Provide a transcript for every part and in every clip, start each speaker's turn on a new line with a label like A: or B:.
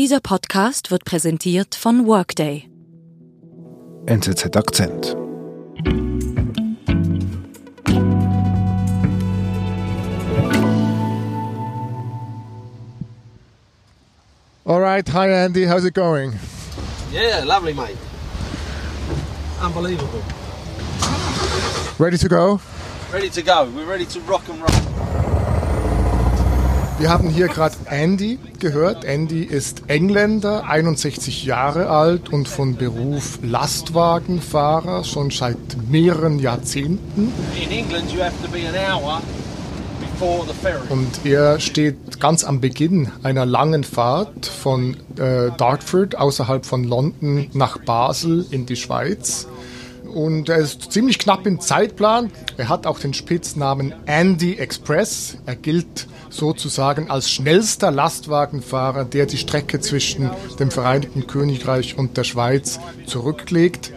A: Dieser Podcast wird präsentiert von Workday.
B: NZZ Akzent.
C: All right, hi Andy, how's it going?
D: Yeah, lovely, mate. Unbelievable.
C: Ready to go?
D: Ready to go. We're ready to rock and roll.
C: Wir haben hier gerade Andy gehört. Andy ist Engländer, 61 Jahre alt und von Beruf Lastwagenfahrer, schon seit mehreren Jahrzehnten. Und er steht ganz am Beginn einer langen Fahrt von äh, Dartford außerhalb von London nach Basel in die Schweiz. Und er ist ziemlich knapp im Zeitplan. Er hat auch den Spitznamen Andy Express. Er gilt sozusagen als schnellster Lastwagenfahrer, der die Strecke zwischen dem Vereinigten Königreich und der Schweiz zurücklegt.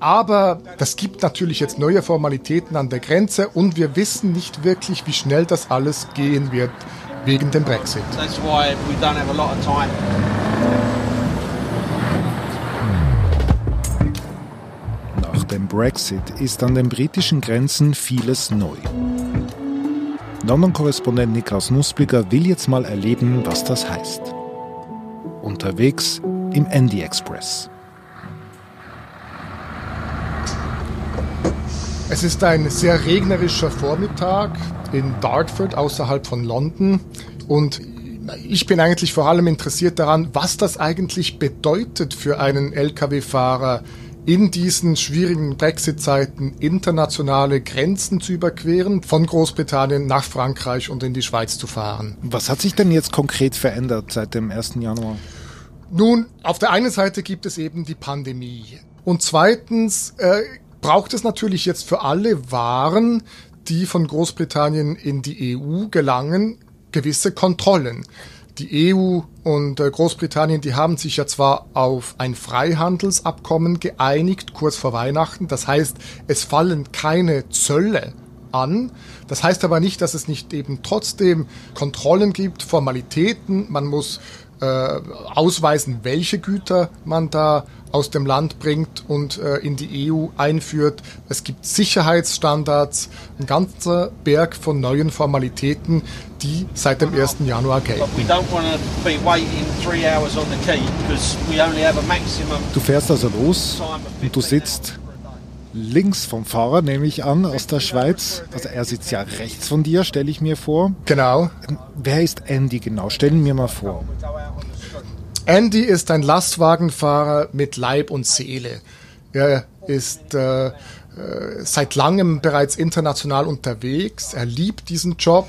C: Aber das gibt natürlich jetzt neue Formalitäten an der Grenze und wir wissen nicht wirklich, wie schnell das alles gehen wird wegen dem Brexit.
D: That's why we don't have a lot of time.
B: Nach dem Brexit ist an den britischen Grenzen vieles neu. London-Korrespondent Niklas Nussbliger will jetzt mal erleben, was das heißt. Unterwegs im Andy Express.
C: Es ist ein sehr regnerischer Vormittag in Dartford außerhalb von London und ich bin eigentlich vor allem interessiert daran, was das eigentlich bedeutet für einen Lkw-Fahrer in diesen schwierigen Brexit-Zeiten internationale Grenzen zu überqueren, von Großbritannien nach Frankreich und in die Schweiz zu fahren.
B: Was hat sich denn jetzt konkret verändert seit dem 1. Januar?
C: Nun, auf der einen Seite gibt es eben die Pandemie. Und zweitens äh, braucht es natürlich jetzt für alle Waren, die von Großbritannien in die EU gelangen, gewisse Kontrollen. Die EU und äh, Großbritannien, die haben sich ja zwar auf ein Freihandelsabkommen geeinigt, kurz vor Weihnachten. Das heißt, es fallen keine Zölle an. Das heißt aber nicht, dass es nicht eben trotzdem Kontrollen gibt, Formalitäten. Man muss äh, ausweisen, welche Güter man da aus dem Land bringt und äh, in die EU einführt. Es gibt Sicherheitsstandards, ein ganzer Berg von neuen Formalitäten, die seit dem 1. Januar gelten.
D: But we don't want to be waiting three hours on the quay because we only have a maximum
B: Du fährst also los und du
D: 15
B: sitzt links vom Fahrer, nehme ich an, aus der Schweiz. Also er sitzt ja rechts von dir, stelle ich mir vor.
C: Genau.
B: Wer ist Andy genau? Stellen wir mal vor.
C: Andy ist ein Lastwagenfahrer mit Leib und Seele. Er ist äh, äh, seit langem bereits international unterwegs. Er liebt diesen Job,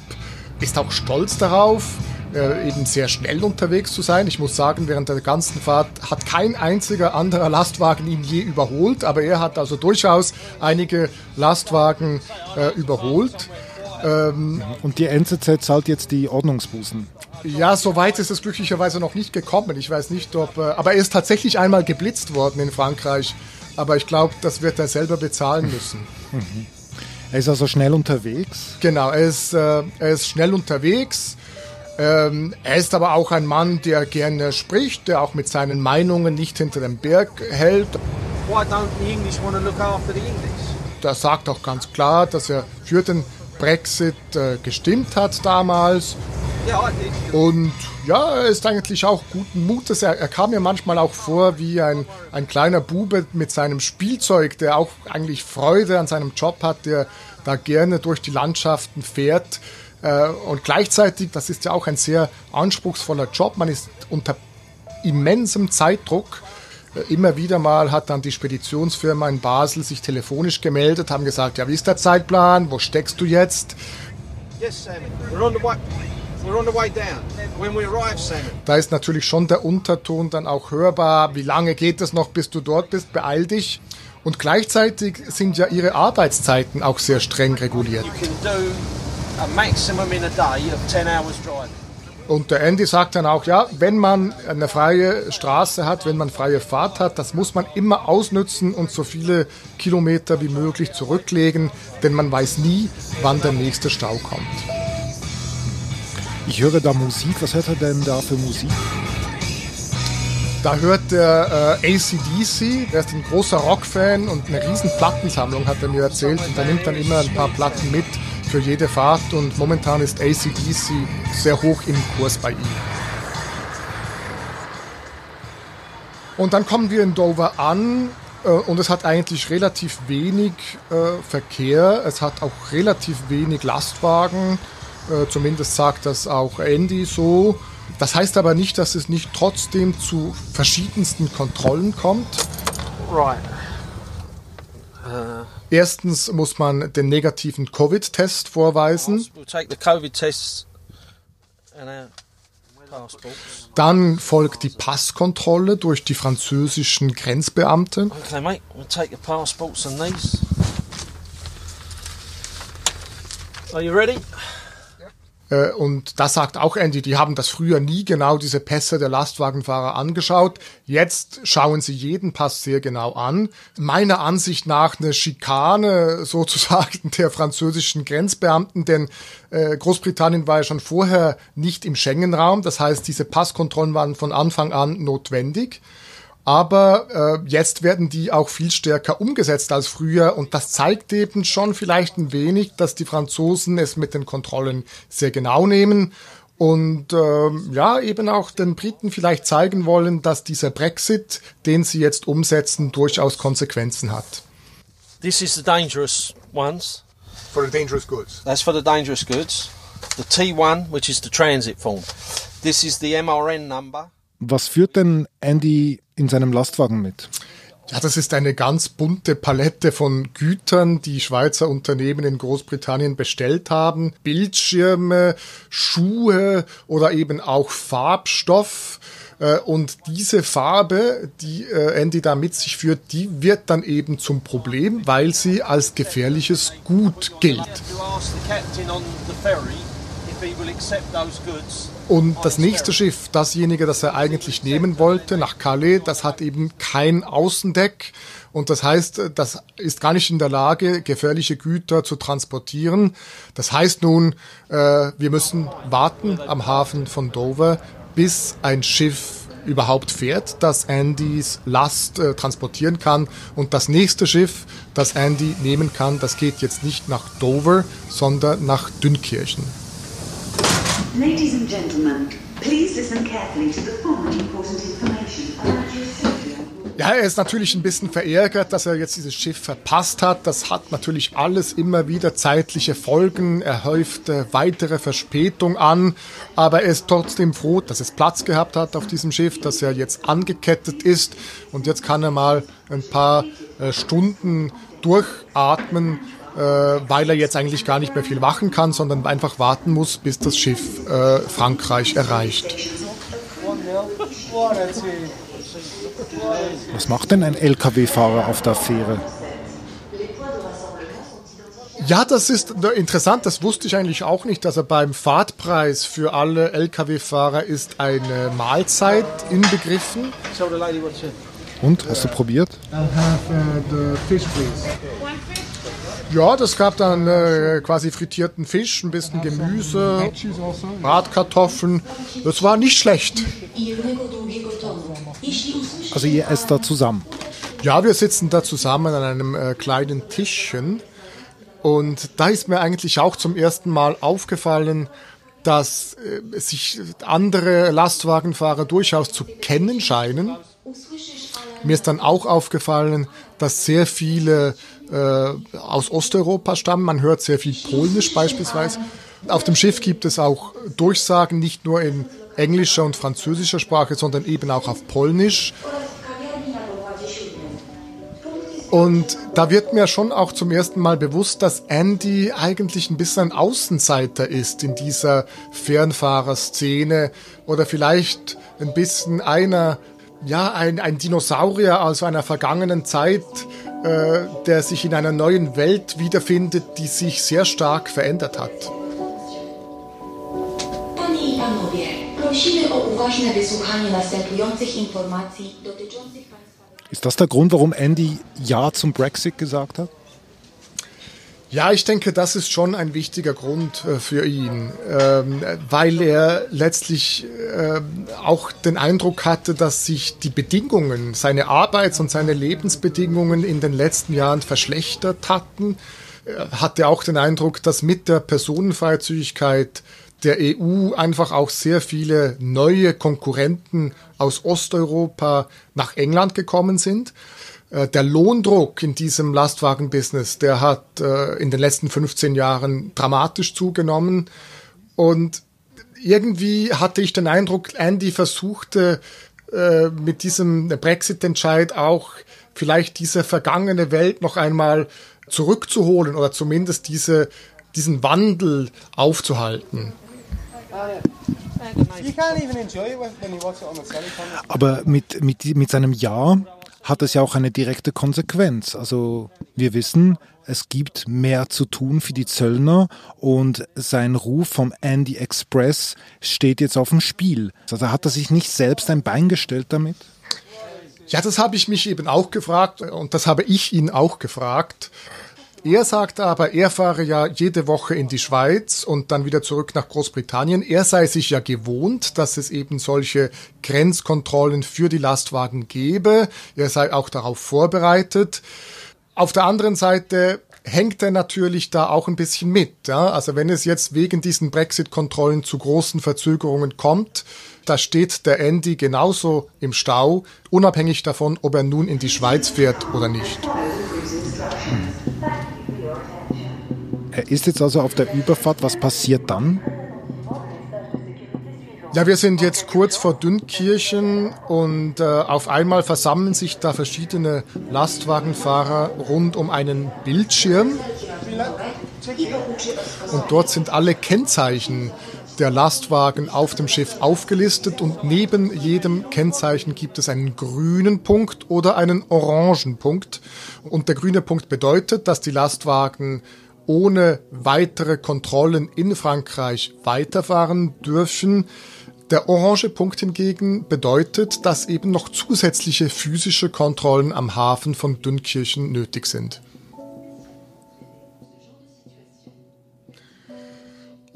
C: ist auch stolz darauf, äh, eben sehr schnell unterwegs zu sein. Ich muss sagen, während der ganzen Fahrt hat kein einziger anderer Lastwagen ihn je überholt, aber er hat also durchaus einige Lastwagen äh, überholt.
B: Und die NZZ zahlt jetzt die Ordnungsbußen.
C: Ja, so weit ist es glücklicherweise noch nicht gekommen. Ich weiß nicht, ob. Äh, aber er ist tatsächlich einmal geblitzt worden in Frankreich. Aber ich glaube, das wird er selber bezahlen müssen.
B: Er ist also schnell unterwegs.
C: Genau, er ist, äh, er ist schnell unterwegs. Ähm, er ist aber auch ein Mann, der gerne spricht, der auch mit seinen Meinungen nicht hinter dem Berg hält.
D: Why don't the English want to look after the English?
C: Er sagt auch ganz klar, dass er für den Brexit äh, gestimmt hat damals. Und ja, er ist eigentlich auch guten Mutes. Er, er kam mir manchmal auch vor wie ein, ein kleiner Bube mit seinem Spielzeug, der auch eigentlich Freude an seinem Job hat, der da gerne durch die Landschaften fährt. Äh, und gleichzeitig, das ist ja auch ein sehr anspruchsvoller Job, man ist unter immensem Zeitdruck. Äh, Immer wieder mal hat dann die Speditionsfirma in Basel sich telefonisch gemeldet, haben gesagt, ja, wie ist der Zeitplan, wo steckst du jetzt?
D: Yes, Sammy. We're on the way. We're on the way down. When we arrive, Sammy.
C: Da ist natürlich schon der Unterton dann auch hörbar. Wie lange geht es noch, bis du dort bist? Beeil dich. Und gleichzeitig sind ja ihre Arbeitszeiten auch sehr streng reguliert.
D: You can do a maximum in a day of 10 hours driving.
C: Und der Andy sagt dann auch, ja, wenn man eine freie Straße hat, wenn man freie Fahrt hat, das muss man immer ausnützen und so viele Kilometer wie möglich zurücklegen, denn man weiß nie, wann der nächste Stau kommt.
B: Ich höre da Musik. Was hört er denn da für Musik?
C: Da hört der äh, ACDC, der ist ein großer Rockfan und eine riesen Plattensammlung, hat er mir erzählt. Und der nimmt dann immer ein paar Platten mit für jede Fahrt. Und momentan ist ACDC sehr hoch im Kurs bei ihm. Und dann kommen wir in Dover an äh, und es hat eigentlich relativ wenig äh, Verkehr. Es hat auch relativ wenig Lastwagen. Äh, zumindest sagt das auch Andy so. Das heißt aber nicht, dass es nicht trotzdem zu verschiedensten Kontrollen kommt.
D: Right.
C: Erstens muss man den negativen Covid-Test vorweisen. Dann folgt die Passkontrolle durch die französischen Grenzbeamten.
D: Okay, mate. We'll take your passports and these. Are you ready?
C: Äh, Und da sagt auch Andy, die haben das früher nie genau diese Pässe der Lastwagenfahrer angeschaut. Jetzt schauen sie jeden Pass sehr genau an. Meiner Ansicht nach eine Schikane sozusagen der französischen Grenzbeamten, denn äh, Großbritannien war ja schon vorher nicht im Schengen-Raum. Das heißt, diese Passkontrollen waren von Anfang an notwendig. Aber äh, jetzt werden die auch viel stärker umgesetzt als früher und das zeigt eben schon vielleicht ein wenig, dass die Franzosen es mit den Kontrollen sehr genau nehmen und ähm, ja eben auch den Briten vielleicht zeigen wollen, dass dieser Brexit, den sie jetzt umsetzen, durchaus Konsequenzen hat.
D: This is the dangerous ones.
C: For the dangerous goods.
D: That's for the dangerous goods. The T1, which is the transit form. This is the MRN number.
B: Was führt denn Andy in seinem Lastwagen mit?
C: Ja, das ist eine ganz bunte Palette von Gütern, die Schweizer Unternehmen in Großbritannien bestellt haben. Bildschirme, Schuhe oder eben auch Farbstoff. Äh, Und diese Farbe, die äh, Andy da mit sich führt, die wird dann eben zum Problem, weil sie als gefährliches Gut gilt. Und das nächste Schiff, dasjenige, das er eigentlich nehmen wollte, nach Calais, das hat eben kein Außendeck. Und das heißt, das ist gar nicht in der Lage, gefährliche Güter zu transportieren. Das heißt nun, äh, wir müssen warten am Hafen von Dover, bis ein Schiff überhaupt fährt, das Andys Last äh, transportieren kann. Und das nächste Schiff, das Andy nehmen kann, das geht jetzt nicht nach Dover, sondern nach Dünkirchen.
E: Ladies and gentlemen, please listen carefully to the following important information about your safety.
C: Ja, er ist natürlich ein bisschen verärgert, dass er jetzt dieses Schiff verpasst hat. Das hat natürlich alles immer wieder zeitliche Folgen. Er häuft äh, weitere Verspätung an. Aber er ist trotzdem froh, dass es Platz gehabt hat auf diesem Schiff, dass er jetzt angekettet ist. Und jetzt kann er mal ein paar äh, Stunden durchatmen, weil er jetzt eigentlich gar nicht mehr viel machen kann, sondern einfach warten muss, bis das Schiff äh, Frankreich erreicht.
B: Was macht denn ein LKW-Fahrer auf der Fähre?
C: Ja, das ist interessant, das wusste ich eigentlich auch nicht. Also beim Fahrtpreis für alle Lkw-Fahrer ist eine Mahlzeit inbegriffen.
D: Tell the lady what to.
B: Und, hast du probiert?
C: Ja, das gab dann äh, quasi frittierten Fisch, ein bisschen Gemüse, Bratkartoffeln. Das war nicht schlecht.
B: Also ihr esst da zusammen.
C: Ja, wir sitzen da zusammen an einem äh, kleinen Tischchen und da ist mir eigentlich auch zum ersten Mal aufgefallen, dass äh, sich andere Lastwagenfahrer durchaus zu kennen scheinen. Mir ist dann auch aufgefallen, dass sehr viele äh, aus Osteuropa stammen. Man hört sehr viel Polnisch beispielsweise. Auf dem Schiff gibt es auch Durchsagen, nicht nur in englischer und französischer Sprache, sondern eben auch auf Polnisch. Und da wird mir schon auch zum ersten Mal bewusst, dass Andy eigentlich ein bisschen ein Außenseiter ist in dieser Fernfahrerszene oder vielleicht ein bisschen einer, ja, ein, ein Dinosaurier aus einer vergangenen Zeit, äh, der sich in einer neuen Welt wiederfindet, die sich sehr stark verändert hat.
B: Ist das der Grund, warum Andy Ja zum Brexit gesagt hat?
C: Ja, ich denke, das ist schon ein wichtiger Grund äh, für ihn, ähm, weil er letztlich äh, auch den Eindruck hatte, dass sich die Bedingungen, seine Arbeits- und seine Lebensbedingungen in den letzten Jahren verschlechtert hatten. Er hatte auch den Eindruck, dass mit der Personenfreizügigkeit der EU einfach auch sehr viele neue Konkurrenten aus Osteuropa nach England gekommen sind. Äh, der Lohndruck in diesem Lastwagenbusiness, der hat äh, in den letzten 15 Jahren dramatisch zugenommen. Und irgendwie hatte ich den Eindruck, Andy versuchte äh, mit diesem Brexit-Entscheid auch vielleicht diese vergangene Welt noch einmal zurückzuholen oder zumindest diese, diesen Wandel aufzuhalten.
B: Aber mit, mit, mit seinem Ja hat es ja auch eine direkte Konsequenz. Also wir wissen, es gibt mehr zu tun für die Zöllner und sein Ruf vom Andy Express steht jetzt auf dem Spiel. Also hat er sich nicht selbst ein Bein gestellt damit?
C: Ja, das habe ich mich eben auch gefragt und das habe ich ihn auch gefragt. Er sagt aber, er fahre ja jede Woche in die Schweiz und dann wieder zurück nach Großbritannien. Er sei sich ja gewohnt, dass es eben solche Grenzkontrollen für die Lastwagen gebe. Er sei auch darauf vorbereitet. Auf der anderen Seite hängt er natürlich da auch ein bisschen mit. Ja? Also wenn es jetzt wegen diesen Brexit-Kontrollen zu großen Verzögerungen kommt, da steht der Andy genauso im Stau, unabhängig davon, ob er nun in die Schweiz fährt oder nicht.
B: Er ist jetzt also auf der Überfahrt. Was passiert dann?
C: Ja, wir sind jetzt kurz vor Dünnkirchen und äh, auf einmal versammeln sich da verschiedene Lastwagenfahrer rund um einen Bildschirm. Und dort sind alle Kennzeichen der Lastwagen auf dem Schiff aufgelistet und neben jedem Kennzeichen gibt es einen grünen Punkt oder einen orangen Punkt. Und der grüne Punkt bedeutet, dass die Lastwagen ohne weitere Kontrollen in Frankreich weiterfahren dürfen. Der orange Punkt hingegen bedeutet, dass eben noch zusätzliche physische Kontrollen am Hafen von Dünnkirchen nötig sind.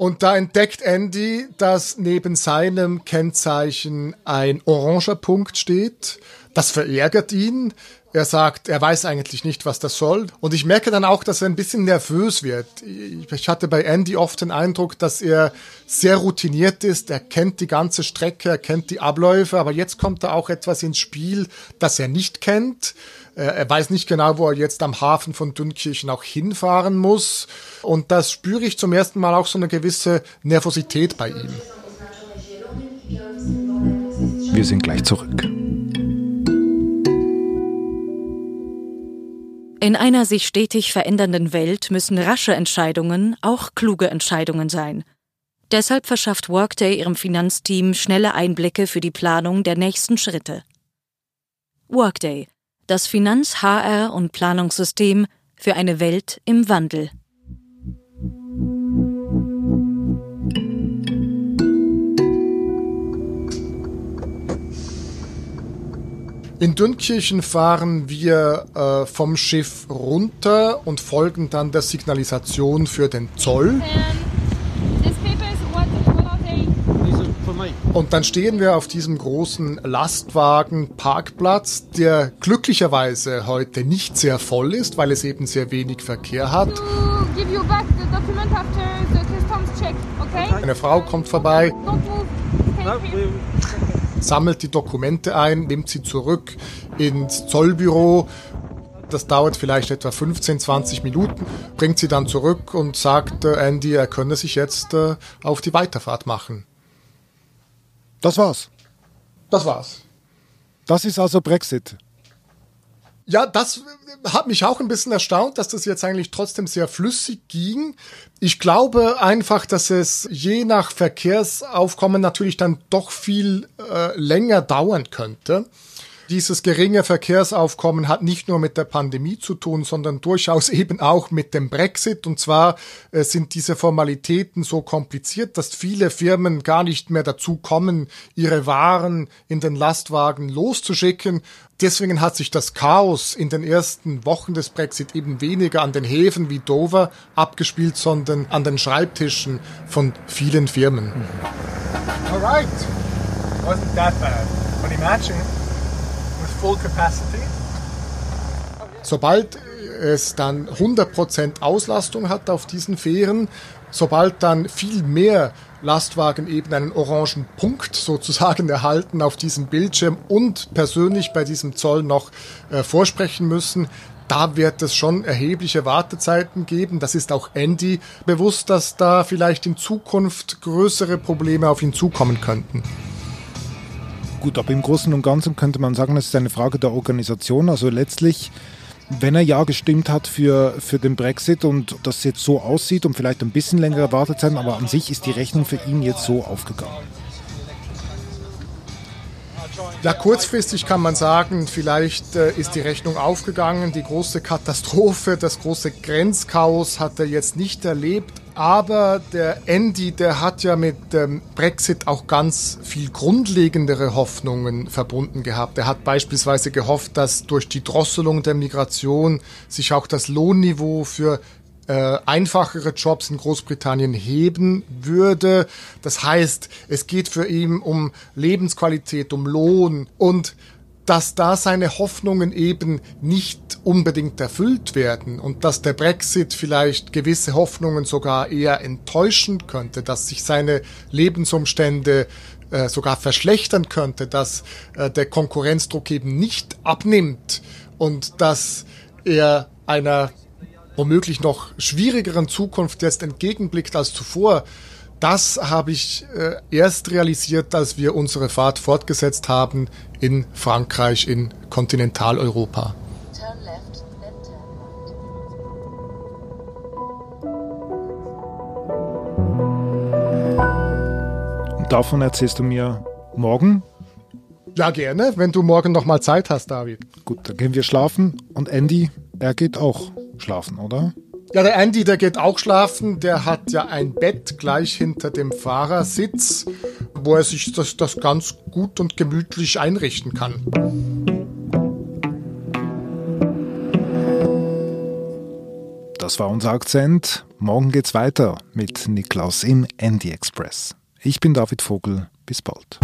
C: Und da entdeckt Andy, dass neben seinem Kennzeichen ein oranger Punkt steht. Das verärgert ihn. Er sagt, er weiß eigentlich nicht, was das soll. Und ich merke dann auch, dass er ein bisschen nervös wird. Ich hatte bei Andy oft den Eindruck, dass er sehr routiniert ist. Er kennt die ganze Strecke, er kennt die Abläufe. Aber jetzt kommt da auch etwas ins Spiel, das er nicht kennt. Er weiß nicht genau, wo er jetzt am Hafen von Dünkirchen auch hinfahren muss. Und das spüre ich zum ersten Mal auch so eine gewisse Nervosität bei ihm.
B: Wir sind gleich zurück.
A: In einer sich stetig verändernden Welt müssen rasche Entscheidungen auch kluge Entscheidungen sein. Deshalb verschafft Workday ihrem Finanzteam schnelle Einblicke für die Planung der nächsten Schritte. Workday, das Finanz-, HR- und Planungssystem für eine Welt im Wandel.
C: In Dünnkirchen fahren wir äh, vom Schiff runter und folgen dann der Signalisation für den Zoll. Und dann stehen wir auf diesem großen Lastwagen-Parkplatz, der glücklicherweise heute nicht sehr voll ist, weil es eben sehr wenig Verkehr hat. Eine Frau kommt vorbei sammelt die Dokumente ein, nimmt sie zurück ins Zollbüro. Das dauert vielleicht etwa 15, 20 Minuten, bringt sie dann zurück und sagt äh, Andy, er könne sich jetzt äh, auf die Weiterfahrt machen.
B: Das war's.
C: Das war's.
B: Das ist also Brexit.
C: Ja, das hat mich auch ein bisschen erstaunt, dass das jetzt eigentlich trotzdem sehr flüssig ging. Ich glaube einfach, dass es je nach Verkehrsaufkommen natürlich dann doch viel äh, länger dauern könnte. Dieses geringe Verkehrsaufkommen hat nicht nur mit der Pandemie zu tun, sondern durchaus eben auch mit dem Brexit. Und zwar äh, sind diese Formalitäten so kompliziert, dass viele Firmen gar nicht mehr dazu kommen, ihre Waren in den Lastwagen loszuschicken. Deswegen hat sich das Chaos in den ersten Wochen des Brexit eben weniger an den Häfen wie Dover abgespielt, sondern an den Schreibtischen von vielen Firmen.
F: Alright, wasn't that bad. But imagine.
C: Sobald es dann 100% Auslastung hat auf diesen Fähren, sobald dann viel mehr Lastwagen eben einen orangen Punkt sozusagen erhalten auf diesem Bildschirm und persönlich bei diesem Zoll noch äh, vorsprechen müssen, da wird es schon erhebliche Wartezeiten geben. Das ist auch Andy bewusst, dass da vielleicht in Zukunft größere Probleme auf ihn zukommen könnten.
B: Gut, aber im Großen und Ganzen könnte man sagen, es ist eine Frage der Organisation. Also letztlich, wenn er ja gestimmt hat für, für den Brexit und das jetzt so aussieht und vielleicht ein bisschen längere Wartezeiten, aber an sich ist die Rechnung für ihn jetzt so aufgegangen.
C: Ja, kurzfristig kann man sagen, vielleicht äh, ist die Rechnung aufgegangen. Die große Katastrophe, das große Grenzchaos hat er jetzt nicht erlebt. Aber der Andy, der hat ja mit dem Brexit auch ganz viel grundlegendere Hoffnungen verbunden gehabt. Er hat beispielsweise gehofft, dass durch die Drosselung der Migration sich auch das Lohnniveau für äh, einfachere Jobs in Großbritannien heben würde. Das heißt, es geht für ihn um Lebensqualität, um Lohn und dass da seine Hoffnungen eben nicht unbedingt erfüllt werden und dass der Brexit vielleicht gewisse Hoffnungen sogar eher enttäuschen könnte, dass sich seine Lebensumstände äh, sogar verschlechtern könnte, dass äh, der Konkurrenzdruck eben nicht abnimmt und dass er einer womöglich noch schwierigeren Zukunft jetzt entgegenblickt als zuvor, das habe ich äh, erst realisiert, als wir unsere Fahrt fortgesetzt haben in Frankreich, in Kontinentaleuropa.
B: Und davon erzählst du mir morgen?
C: Ja, gerne, wenn du morgen noch mal Zeit hast, David.
B: Gut, dann gehen wir schlafen und Andy, er geht auch schlafen, oder?
C: Ja, der Andy, der geht auch schlafen. Der hat ja ein Bett gleich hinter dem Fahrersitz, wo er sich das, das ganz gut und gemütlich einrichten kann.
B: Das war unser Akzent. Morgen geht's weiter mit Niklaus im Andy Express. Ich bin David Vogel. Bis bald.